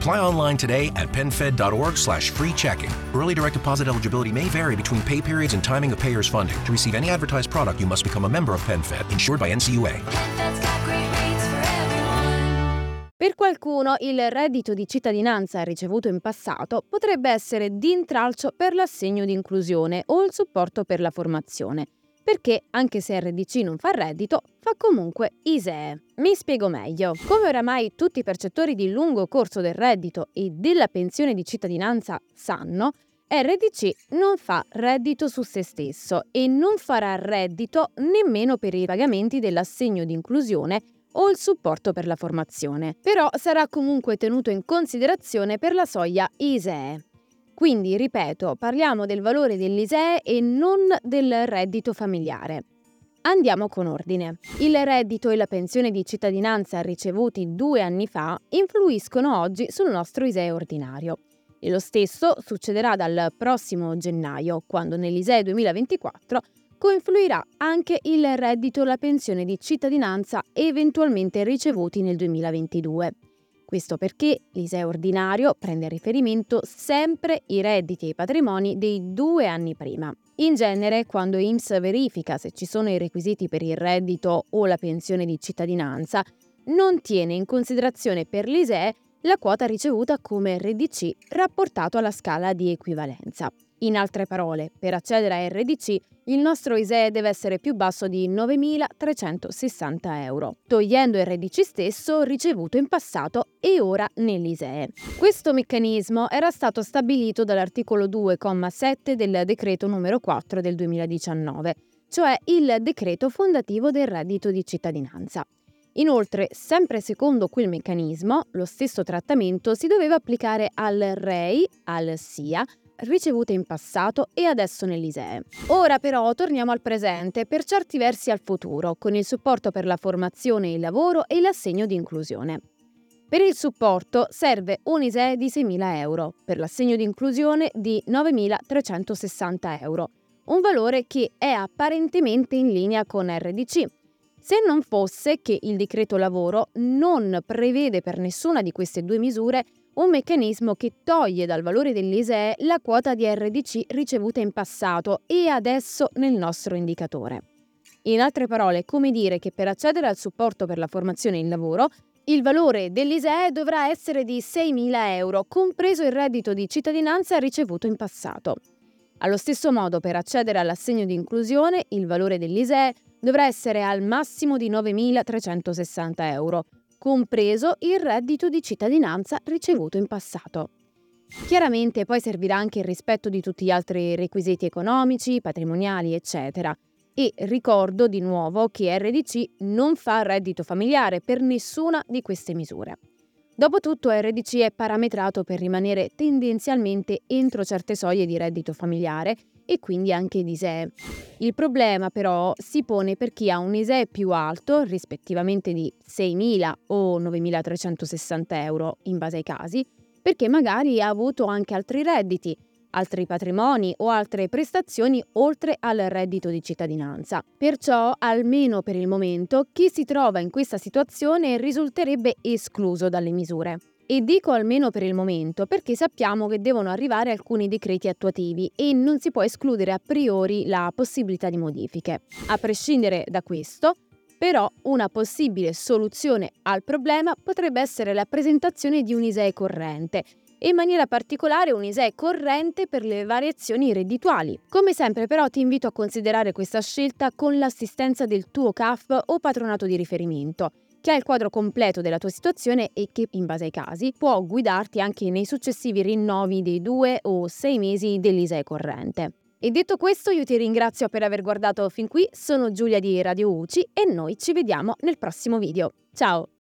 Apply online today at penfed.org slash free checking. Early direct deposit eligibility may vary between pay periods and timing of payer's funding. To receive any advertised product, you must become a member of PenFed, insured by NCUA. Per qualcuno il reddito di cittadinanza ricevuto in passato potrebbe essere d'intralcio per l'assegno di inclusione o il supporto per la formazione, perché anche se RDC non fa reddito, fa comunque ISEE. Mi spiego meglio. Come oramai tutti i percettori di lungo corso del reddito e della pensione di cittadinanza sanno, RDC non fa reddito su se stesso e non farà reddito nemmeno per i pagamenti dell'assegno di inclusione o il supporto per la formazione, però sarà comunque tenuto in considerazione per la soglia ISEE. Quindi, ripeto, parliamo del valore dell'ISEE e non del reddito familiare. Andiamo con ordine. Il reddito e la pensione di cittadinanza ricevuti due anni fa influiscono oggi sul nostro ISEE ordinario. E lo stesso succederà dal prossimo gennaio, quando nell'ISEE 2024 coinfluirà anche il reddito e la pensione di cittadinanza eventualmente ricevuti nel 2022. Questo perché l'ISEE ordinario prende a riferimento sempre i redditi e i patrimoni dei due anni prima. In genere, quando IMSS verifica se ci sono i requisiti per il reddito o la pensione di cittadinanza, non tiene in considerazione per l'ISEE la quota ricevuta come RDC rapportato alla scala di equivalenza. In altre parole, per accedere a RDC, il nostro ISEE deve essere più basso di 9.360 euro, togliendo il RDC stesso ricevuto in passato e ora nell'ISEE. Questo meccanismo era stato stabilito dall'articolo 2,7 del decreto numero 4 del 2019, cioè il decreto fondativo del reddito di cittadinanza. Inoltre, sempre secondo quel meccanismo, lo stesso trattamento si doveva applicare al REI, al SIA, ricevute in passato e adesso nell'ISEE. Ora però torniamo al presente, per certi versi al futuro, con il supporto per la formazione e il lavoro e l'assegno di inclusione. Per il supporto serve un ISEE di 6.000 euro, per l'assegno di inclusione di 9.360 euro, un valore che è apparentemente in linea con RDC, se non fosse che il decreto lavoro non prevede per nessuna di queste due misure un meccanismo che toglie dal valore dell'ISEE la quota di RDC ricevuta in passato e adesso nel nostro indicatore. In altre parole, come dire che per accedere al supporto per la formazione e il lavoro, il valore dell'ISEE dovrà essere di 6.000 euro, compreso il reddito di cittadinanza ricevuto in passato. Allo stesso modo, per accedere all'assegno di inclusione, il valore dell'ISEE dovrà essere al massimo di 9.360 euro, compreso il reddito di cittadinanza ricevuto in passato. Chiaramente poi servirà anche il rispetto di tutti gli altri requisiti economici, patrimoniali, eccetera. E ricordo di nuovo che RDC non fa reddito familiare per nessuna di queste misure. Dopotutto RDC è parametrato per rimanere tendenzialmente entro certe soglie di reddito familiare e quindi anche di ISEE. Il problema però si pone per chi ha un ISEE più alto, rispettivamente di 6.000 o 9.360 euro in base ai casi, perché magari ha avuto anche altri redditi, altri patrimoni o altre prestazioni oltre al reddito di cittadinanza. Perciò, almeno per il momento, chi si trova in questa situazione risulterebbe escluso dalle misure. E dico almeno per il momento perché sappiamo che devono arrivare alcuni decreti attuativi e non si può escludere a priori la possibilità di modifiche. A prescindere da questo, però una possibile soluzione al problema potrebbe essere la presentazione di un ISEE corrente, e in maniera particolare un ISEE corrente per le variazioni reddituali. Come sempre però ti invito a considerare questa scelta con l'assistenza del tuo CAF o patronato di riferimento che ha il quadro completo della tua situazione e che, in base ai casi, può guidarti anche nei successivi rinnovi dei due o sei mesi dell'ISEE corrente. E detto questo, io ti ringrazio per aver guardato fin qui, sono Giulia di Radio UCI e noi ci vediamo nel prossimo video. Ciao!